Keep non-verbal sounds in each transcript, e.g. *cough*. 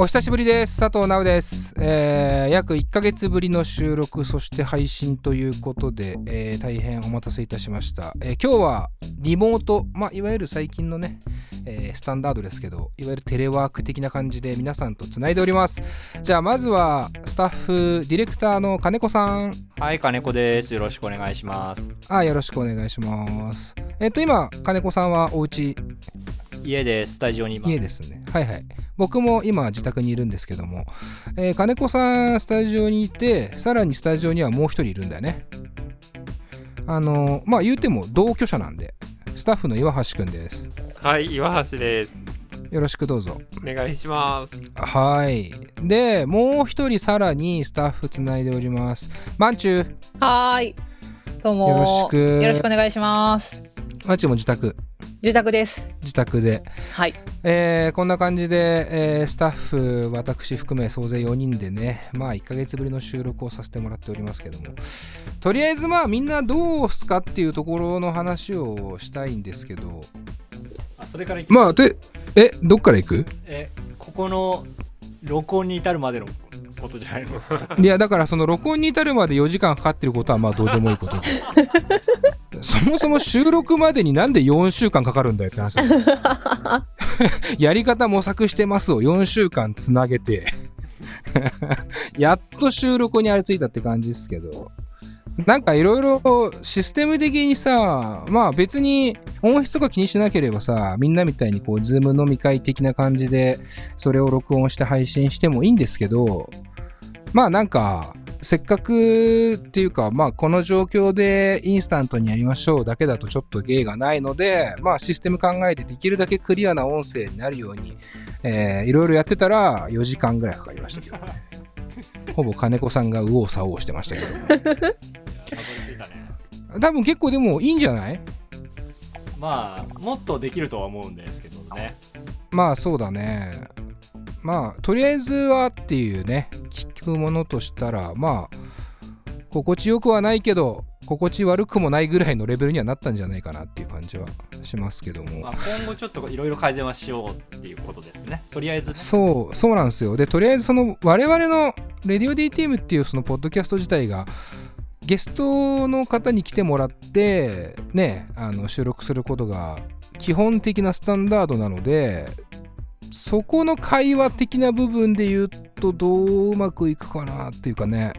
お久しぶりです。佐藤直です、えー約1ヶ月ぶりの収録そして配信ということで、えー大変お待たせいたしました、えー今日はリモート、まあ、いわゆる最近のね、えースタンダードですけどいわゆるテレワーク的な感じで皆さんとつないでおります。じゃあまずはスタッフディレクターの金子さん。はい、金子です。よろしくお願いします。あよろしくお願いします。えっ、と今金子さんはお家？家でスタジオに今。家ですねはいはい僕も今自宅にいるんですけども、えー金子さんスタジオにいてさらにスタジオにはもう一人いるんだよねあのまあ言うても同居者なんでスタッフの岩橋くんですはい、岩橋です。よろしくどうぞお願いします。はいでもう一人さらにスタッフつないでおりますまんちゅうはーい。どうも。よろしくよろしくお願いします。まんちゅうも自宅。住宅です。自宅で。はい。えーこんな感じで、えースタッフ私含め総勢4人でねまあ1ヶ月ぶりの収録をさせてもらっておりますけども。とりあえずまあみんなどうすかっていうところの話をしたいんですけど。あそれからまあでえどっから行く？えここの録音に至るまでのことじゃないの。いやだからその録音に至るまで4時間かかってることはまあどうでもいいこと。で *laughs* そもそも収録までになんで4週間かかるんだよって話 *laughs* やり方模索してますを4週間つなげて。*laughs* やっと収録にありついたって感じですけど。なんかいろいろシステム的にさまあ別に音質とか気にしなければさみんなみたいにこう Zoom 飲み会的な感じでそれを録音して配信してもいいんですけどまあなんか、せっかくっていうか、まあこの状況でインスタントにやりましょうだけだとちょっと芸がないので、まあシステム考えてできるだけクリアな音声になるように、えーいろいろやってたら4時間ぐらいかかりましたけどね。*laughs* ほぼ金子さんが右往左往してましたけど。いやたどり着いたね多分結構でもいいんじゃない？まあもっとできるとは思うんですけどねまあそうだね。まあとりあえずはっていうね、聞くものとしたら、まあ、心地よくはないけど、心地悪くもないぐらいのレベルにはなったんじゃないかなっていう感じはしますけども。まあ、今後ちょっといろいろ改善はしようっていうことですねとりあえずねそう、そうなんですよ。で、とりあえずその我々のレディオ DTM っていうそのポッドキャスト自体がゲストの方に来てもらってね、あの収録することが基本的なスタンダードなので、そこの会話的な部分で言うとどううまくいくかなっていうかね。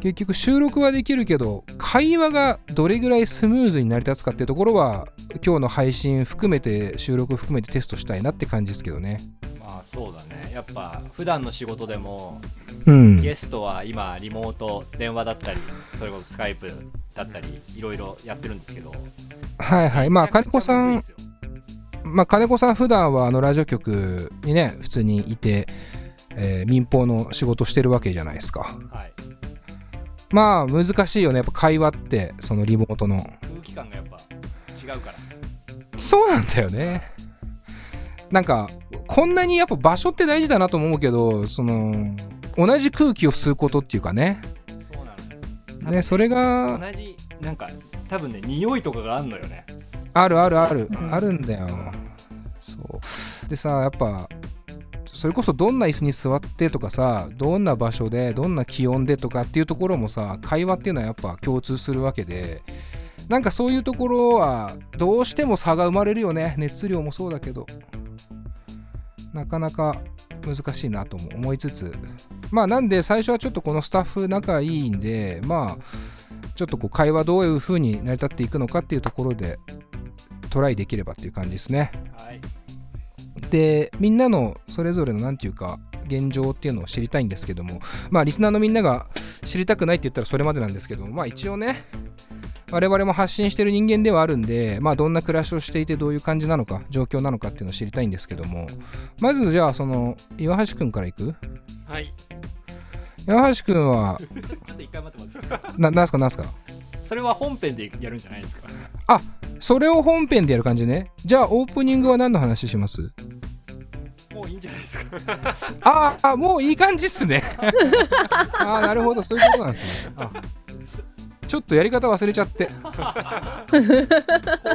結局収録はできるけど会話がどれぐらいスムーズに成り立つかっていうところは今日の配信含めて収録含めてテストしたいなって感じですけどね。まあそうだね。やっぱ普段の仕事でもうん。ゲストは今リモート電話だったりそれこそスカイプだったりいろいろやってるんですけど。はいはい。まあ金子さんまあ金子さん普段はあのラジオ局にね普通にいて、えー民放の仕事してるわけじゃないですか。はい。まあ難しいよね。やっぱ会話ってそのリモートの。空気感がやっぱ違うから。そうなんだよね。なんかこんなにやっぱ場所って大事だなと思うけどその同じ空気を吸うことっていうかね。そうなのねねそれが同じなんか多分ね匂いとかがあんのよねあるあるある、うん。あるんだよ。そう。でさやっぱそれこそどんな椅子に座ってとかさどんな場所でどんな気温でとかっていうところもさ会話っていうのはやっぱ共通するわけでなんかそういうところはどうしても差が生まれるよね。熱量もそうだけど。なかなか難しいなとも思いつつ。まあなんで最初はちょっとこのスタッフ仲いいんでまあちょっとこう会話どういう風に成り立っていくのかっていうところでトライできればっていう感じですね。はいでみんなのそれぞれの何て言うか現状っていうのを知りたいんですけどもまあリスナーのみんなが知りたくないって言ったらそれまでなんですけどまあ一応ね我々も発信してる人間ではあるんでまあどんな暮らしをしていてどういう感じなのか状況なのかっていうのを知りたいんですけどもまずじゃあその岩橋くんからいく？はい。岩橋くんは *laughs* ちょっと一回待って待ってななんすかなんすか？それは本編でやるんじゃないですか。それを本編でやる感じね。じゃあオープニングは何の話します？もういいんじゃないですか。*laughs* ああ、もういい感じっすね。*laughs* ああ、なるほど、そういうことなんですね。あちょっとやり方忘れちゃって。こ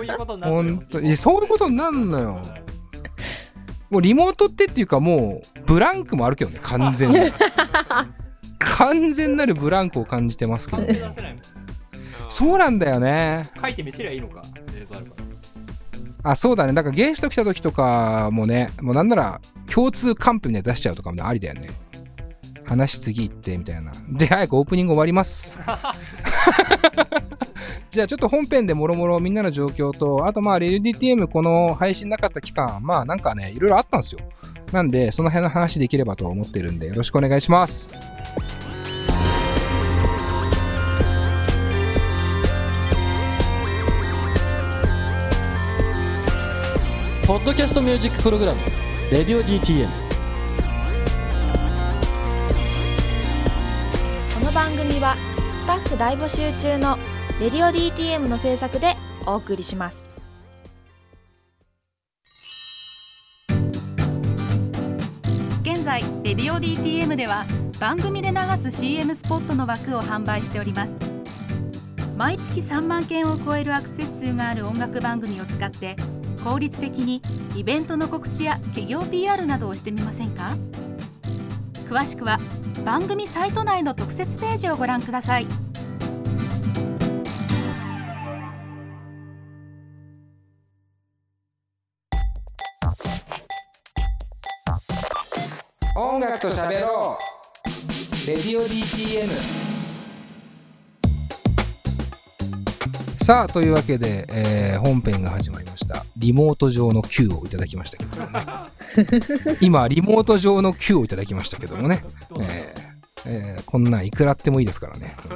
ういうことになるのそういうことになるのよ。もうリモートってっていうかもうブランクもあるけどね完全に。*laughs* 完全なるブランクを感じてますけどそうなんだよね。書いて見せりゃいいのか。映像あるからあそうだね。だからゲスト来た時とかもねもうなんなら共通カンペみたいなの出しちゃうとかもねありだよね。話次行ってみたいな。で早くオープニング終わります。*laughs* じゃあちょっと本編でもろもろみんなの状況とあとまあレディ DTM この配信なかった期間まあなんかねいろいろあったんですよ。なんでその辺の話できればと思ってるんでよろしくお願いしますドキャストミュージックプログラム「レディオ DTM」この番組はスタッフ大募集中の「レディオ DTM」の制作でお送りします。現在「レディオ DTM」では番組で流す CM スポットの枠を販売しております。毎月3万件を超えるアクセス数がある音楽番組を使って効率的にイベントの告知や企業 PR などをしてみませんか？詳しくは番組サイト内の特設ページをご覧ください。音楽と喋ろう。レディオ DTM さあというわけで、えー本編が始まりました。リモート上の Q をいただきましたけどもね。*laughs* 今リモート上の Q をいただきましたけどもね、えーえーこんなんいくらってもいいですからね。*laughs*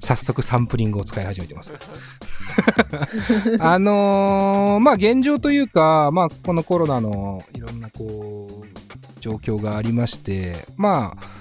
早速サンプリングを使い始めてます。*laughs* あのーまあ現状というか、まあこのコロナのいろんなこう、状況がありまして、まあ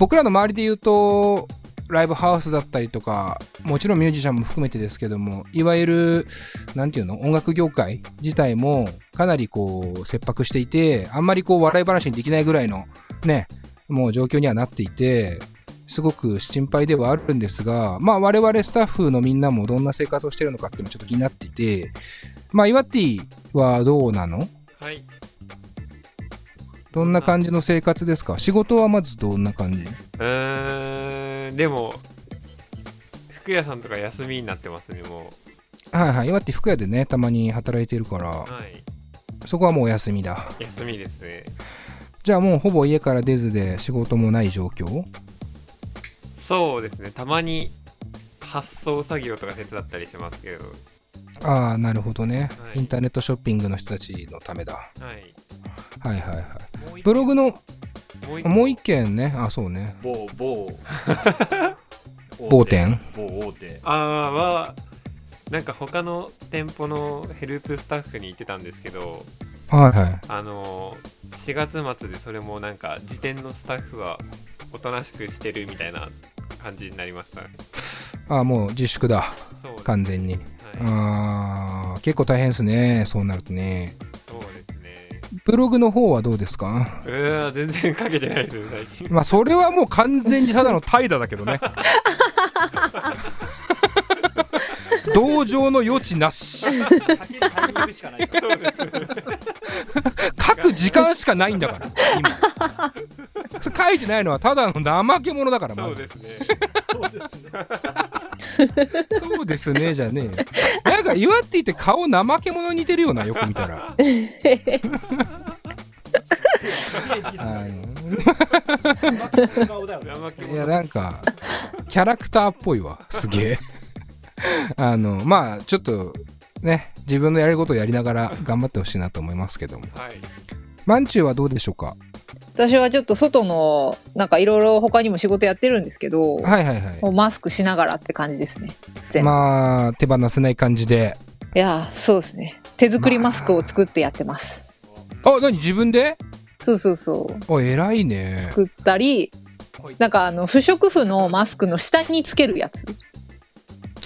僕らの周りで言うと、ライブハウスだったりとか、もちろんミュージシャンも含めてですけども、いわゆる、なんていうの、音楽業界自体もかなりこう、切迫していて、あんまりこう、笑い話にできないぐらいの、ね、もう状況にはなっていて、すごく心配ではあるんですが、まあ我々スタッフのみんなもどんな生活をしてるのかっていうのちょっと気になっていて、まあイワティはどうなの？はい。どんな感じの生活ですか？仕事はまずどんな感じ？うーん、でも、服屋さんとか休みになってますね、もはいはい。イワティ服屋でね、たまに働いてるからう。、はい。そこはもうお休みだ。休みですね。じゃあもうほぼ家から出ずで仕事もない状況？そうですね、たまに発送作業とか手伝ったりしますけど、ああ、なるほどね、はいインターネットショッピングの人たちのためだ。はい。はいはいはい。ブログの、もう一件ね、あ、そうね。某某某店？某大手あーは、なんか他の店舗のヘルプスタッフに言ってたんですけど、はいはい。あのー、4月末でそれもなんか時点のスタッフはおとなしくしてるみたいな感じになりました。ああ、もう自粛だ。完全に。はい、ああ、結構大変ですね。そうなるとね。そうですね。ブログの方はどうですか？うわ全然かけてないですね、最近。まあ、それはもう完全にただの怠惰だけどね。同情の余地なし。書く時間しかないんだから、今。書いてないのはただの怠け者だから。そうですね。そうですね *laughs* そうですね、じゃねえよ。なんか、岩って言って顔怠け者に似てるよな、よく見たら。*laughs* いや、者なんか、キャラクターっぽいわ、すげえ。あの、まあ、ちょっと、ね、自分のやることをやりながら頑張ってほしいなと思いますけども。はい。マンチューはどうでしょうか？私はちょっと外の、なんかいろいろ他にも仕事やってるんですけど、はいはいはもうマスクしながらって感じですね。まあ、手放せない感じで。いやー、そうですね。手作りマスクを作ってやってます。あ、何？自分で？そうそうそう。あ、偉いね。作ったり、なんかあの、不織布のマスクの下につけるやつ。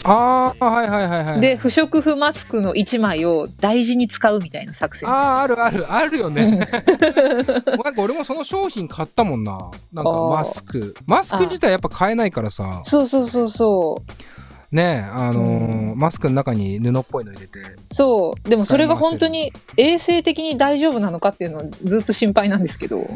ああ、はいはいはいはい。で、不織布マスクの1枚を大事に使うみたいな作戦。ああ、あるある、あるよね。*laughs* なんか俺もその商品買ったもんな。なんかマスク。マスク自体やっぱ買えないからさ。そうそうそうそねあのーうマスクの中に布っぽいの入れて、そう。でもそれが本当に衛生的に大丈夫なのかっていうのはずっと心配なんですけど。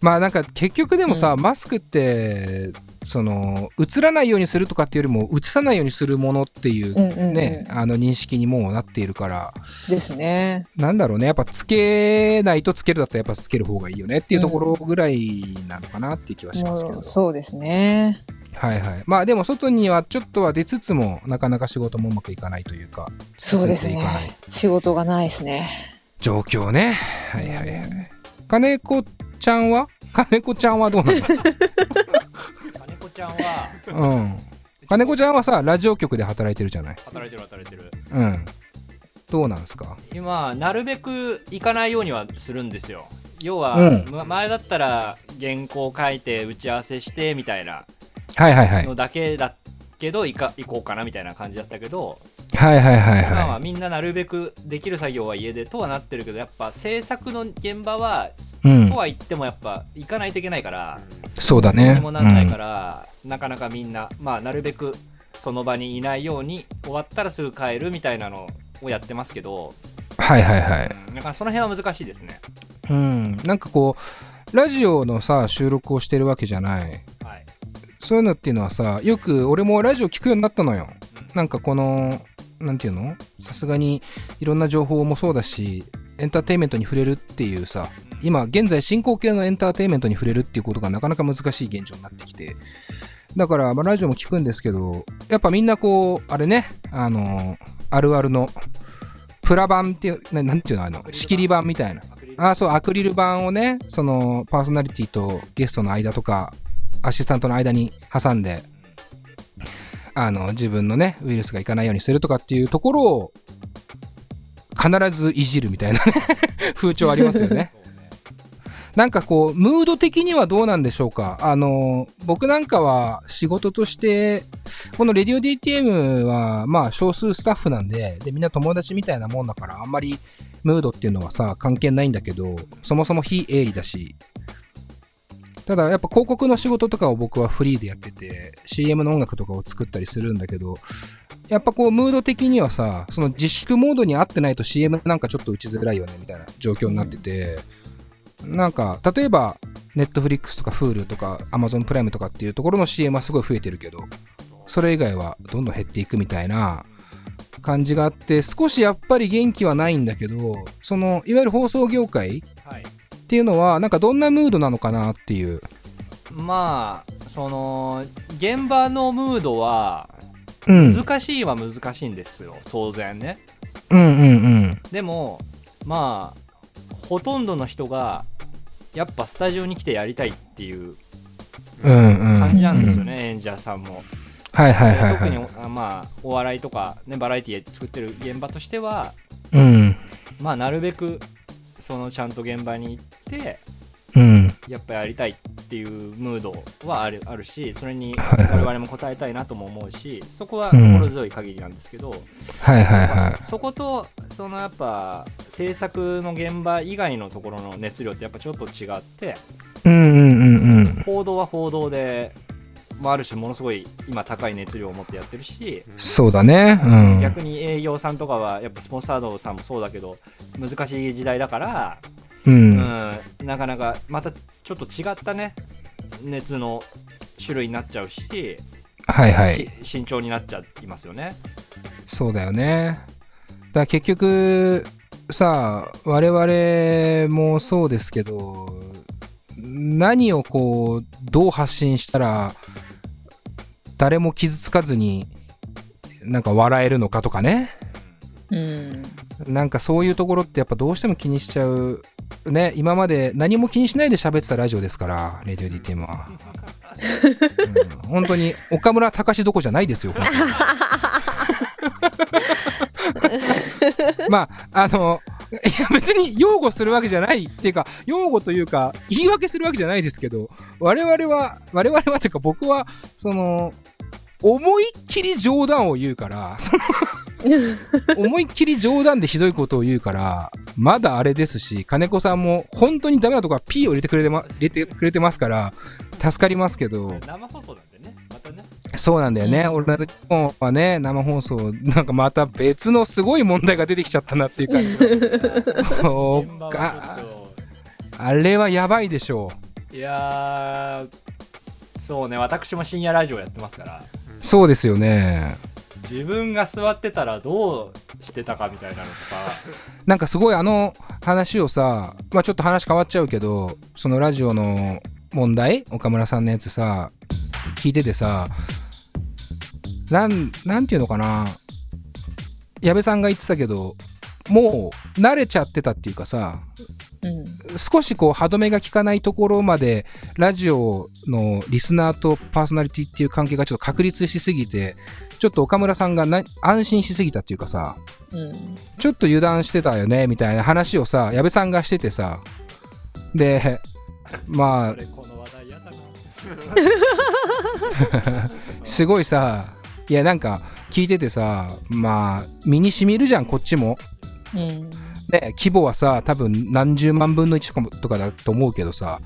まあなんか結局でもさ、うマスクって、その、映らないようにするとかっていうよりも、映さないようにするものっていううんうん、うん。ね、あの認識にもうなっているから、ですね。なんだろうね、やっぱつけないとつけるだったらやっぱつける方がいいよねっていうところぐらいなのかなっていう気はしますけど。もうそうですね。はいはい。まあでも外にはちょっとは出つつも、なかなか仕事もうまくいかないというか、そうですね。仕事がないですね。状況ね。はいはいはい。金子ちゃんは？*laughs* 金子ちゃんはどうなの金子ちゃんはうん。金子ちゃんはさ、ラジオ局で働いてるじゃない？働いてる働いてるうん。どうなんすか？今なるべく行かないようにはするんですよ要は、うんま前だったら原稿書いて打ち合わせしてみたいなはいはいはい。のだけだけど行か行こうかなみたいな感じだったけど、はいはいはい今ははみんななるべくできる作業は家でとはなってるけどやっぱ制作の現場は、い。うんと。は言ってもやっぱ行かないといけないから、そうだね。どうにもなんないかうんら、なかなかみんなまあなるべくその場にいないように終わったらすぐ帰るみたいなのをやってますけど、はいはいはい。うん、だからその辺は難しいですねうん。なんかこう、ラジオのさ、収録をしてるわけじゃない。はいそういうのっていうのはさ、よく俺もラジオ聞くようになったのよ。なんかこの、なんていうの？さすがにいろんな情報もそうだし、エンターテインメントに触れるっていうさ、今現在進行形のエンターテインメントに触れるっていうことがなかなか難しい現状になってきて、だから、まあ、ラジオも聞くんですけど、やっぱみんなこう、あれね、あのあるあるの、プラ版っていう、ななんていうのあの、仕切り版みたいな。あ、そう、アクリル板をね、その、パーソナリティとゲストの間とか、アシスタントの間に挟んで、あの、自分のね、ウイルスがいかないようにするとかっていうところを、必ずいじるみたいなね、*laughs* 風潮ありますよね。なんかこう、ムード的にはどうなんでしょうか？あの、僕なんかは仕事として、このレディオ DTM は、まあ少数スタッフなんで、で、みんな友達みたいなもんだから、あんまりムードっていうのはさ、関係ないんだけど、そもそも非営利だし、ただやっぱ広告の仕事とかを僕はフリーでやってて、CM の音楽とかを作ったりするんだけど、やっぱこう、ムード的にはさ、その自粛モードに合ってないと CM なんかちょっと打ちづらいよね、みたいな状況になってて、なんか、例えば、Netflix とか Hulu とか Amazon プライムとかっていうところの CM はすごい増えてるけど、それ以外はどんどん減っていくみたいな感じがあって、少しやっぱり元気はないんだけど、その、いわゆる放送業界っていうのは、なんかどんなムードなのかなっていう。まあその現場のムードはうん。難しいは難しいんですよ当然ねうんうんうん。でもまあほとんどの人がやっぱスタジオに来てやりたいっていううんうん。感じなんですよね、演者さんも、はいはいはい特にはい。あまあお笑いとか、ね、バラエティー作ってる現場としてはうん。まあなるべくそのちゃんと現場に行ってうん。やっぱやりたいっていうムードはあるあるしそれにはいはい我々も応えたいなとも思うしそこはうん心強い限りなんですけど、はいはいはそことそのやっぱ制作の現場以外のところの熱量ってやっぱちょっと違ってい。うんうんうんうん。報道は報道で、まあ、ある種ものすごい今高い熱量を持ってやってるし、そうだね。うん。逆に営業さんとかはやっぱスポンサードさんもそうだけど難しい時代だから、う。うんん、なかなかまたちょっと違ったね熱の種類になっちゃうし,はいはい。し慎重になっちゃいますよね。そうだよね。だ結局、さあ、我々もそうですけど、何をこう、どう発信したら、誰も傷つかずに、なんか笑えるのかとかね。うん。なんかそういうところってやっぱどうしても気にしちゃう。ね、今まで何も気にしないで喋ってたラジオですから、レディオ DTM は。うん本当に岡村隆史どこじゃないですよ、本当にまあ、あの、いや別に擁護するわけじゃないっていうか、擁護というか、言い訳するわけじゃないですけど、我々は、我々はというか僕は、その、思いっきり冗談を言うから、その *laughs* 思いっきり冗談でひどいことを言うから、まだあれですし、金子さんも本当にダメなとこは P を入れてくれて,、ま、入れてくれてますから、助かりますけど、生放送なんでねまたねそうなんだよね。うん俺ら日本はね、生放送、なんかまた別のすごい問題が出てきちゃったなっていう感じ。*laughs* ああれはやばいでしょう。いやーそうね私も深夜ラジオやってますからそうですよね。自分が座ってたらどうしてたかみたいなのとか *laughs* なんかすごいあの話をさ、まあちょっと話変わっちゃうけど、そのラジオの問題、岡村さんのやつさ、聞いててさ、なん、なんていうのかな。矢部さんが言ってたけど、もう慣れちゃってたっていうかさ、うん。少しこう歯止めが効かないところまでラジオのリスナーとパーソナリティっていう関係がちょっと確立しすぎてちょっと岡村さんがな安心しすぎたっていうかさうん。ちょっと油断してたよねみたいな話をさ矢部さんがしててさでまあ俺この話題嫌だなすごいさいやなんか聞いててさまあ身に染みるじゃんこっちもうん。ね、規模はさ、多分何十万分の1とかもとかだと思うけどさ、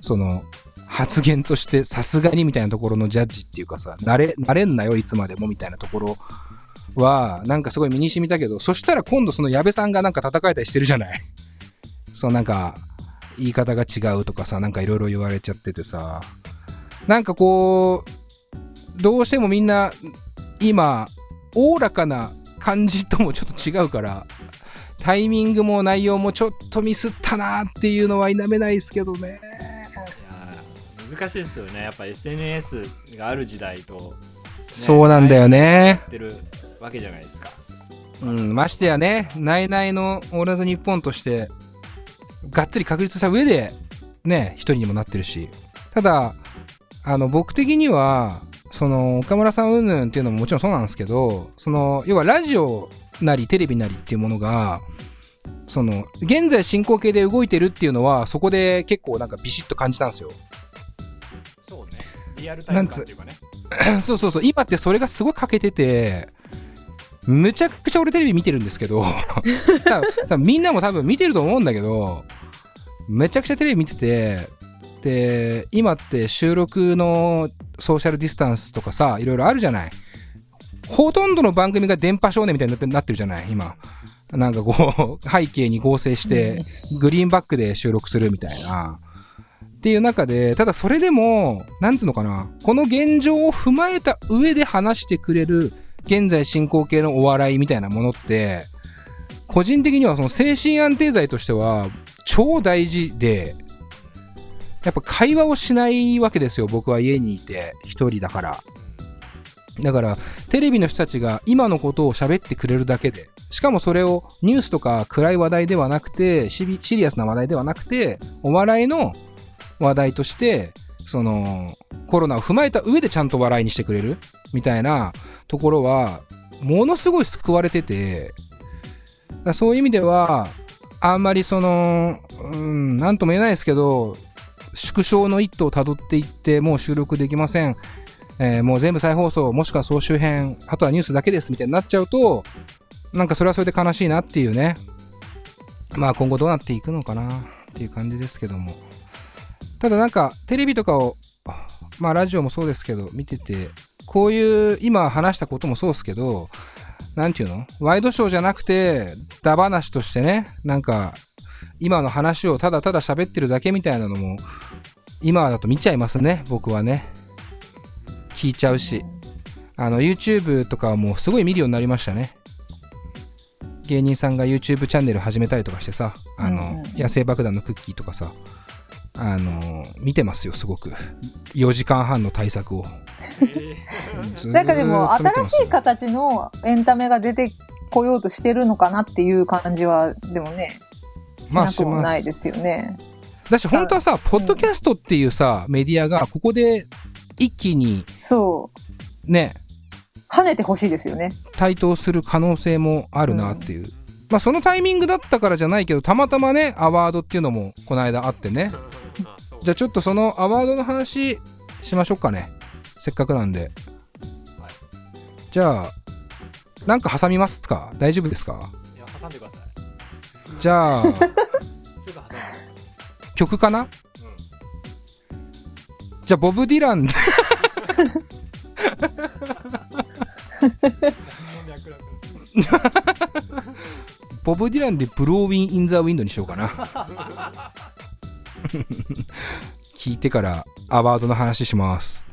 その、発言としてさすがにみたいなところのジャッジっていうかさ、慣れ、慣れんなよ、いつまでもみたいなところは、なんかすごい身に染みたけど、そしたら今度その矢部さんがなんか戦えたりしてるじゃない *laughs* そうなんか、言い方が違うとかさ、なんかいろいろ言われちゃっててさ、なんかこう、どうしてもみんな、今、おおらかな感じともちょっと違うから、タイミングも内容もちょっとミスったなっていうのは否めないですけどね。難しいですよねやっぱ SNS がある時代と、ねそうなんだよねやってるわけじゃないですかうん、ましてやね、ナイナイのオールナイトニッポンとして、がっつり確立した上で、ね、一人にもなってるし。ただ、あの、僕的には、その、岡村さん云々っていうのももちろんそうなんですけど、その、要はラジオなりテレビなりっていうものが、その、現在進行形で動いてるっていうのは、そこで結構なんかビシッと感じたんですよ。リアルタイム感っていうかね *clears throat* そうそうそう、今ってそれがすごい欠けてて、むちゃくちゃ俺テレビ見てるんですけど、*laughs* みんなも多分見てると思うんだけど、めちゃくちゃテレビ見てて、で、今って収録のソーシャルディスタンスとかさ、いろいろあるじゃない。ほとんどの番組が電波少年みたいになってなってるじゃない、今。なんかこう、背景に合成して、グリーンバックで収録するみたいな。っていう中で、ただそれでも、なんつうのかな、この現状を踏まえた上で話してくれる、現在進行形のお笑いみたいなものって、個人的にはその精神安定剤としては超大事で、やっぱ会話をしないわけですよ、僕は家にいて、一人だから。だから、テレビの人たちが今のことを喋ってくれるだけで、しかもそれをニュースとか暗い話題ではなくて、シビシリアスな話題ではなくて、お笑いの話題として、その、コロナを踏まえた上でちゃんと笑いにしてくれるみたいなところは、ものすごい救われてて、だそういう意味では、あんまりその、うん、なんとも言えないですけど、縮小の一途をたどっていって、もう収録できません。えーもう全部再放送、もしくは総集編、あとはニュースだけですみたいになっちゃうと、なんかそれはそれで悲しいなっていうね。まあ今後どうなっていくのかなっていう感じですけども。ただなんかテレビとかを、まあラジオもそうですけど、見てて、こういう今話したこともそうですけど、なんていうの？ワイドショーじゃなくて、ダ話としてね、なんか、今の話をただただ喋ってるだけみたいなのも、今だと見ちゃいますね、僕はね。聞いちゃうし。あの、YouTube とかはもうすごい見るようになりましたね。芸人さんが YouTube チャンネル始めたりとかしてさ、あの、野生爆弾のクッキーとかさ、あの、見てますよ、すごく。4時間半の対策を。なんかでも、新しい形のエンタメが出てこようとしてるのかなっていう感じは、でもね、しまあなくもないですよね。だし、本当はさ、ポッドキャストっていうさ、メディアが、ここで一気にそう。ね、跳ねてほしいですよね。台頭する可能性もあるなっていう。まあ、そのタイミングだったからじゃないけど、たまたまね、アワードっていうのも、この間あってね。じゃあちょっとそのアワードの話しましょうかね。せっかくなんで。じゃあ、なんか挟みますか？大丈夫ですか？いや挟んでくださいじゃあ、曲かな？うんじゃあ、ボブ・ディラン。*laughs* ボブ・ディランでブローウィン・イン・ザ・ウィンドにしようかな。*laughs* 聞いてからアワードの話します。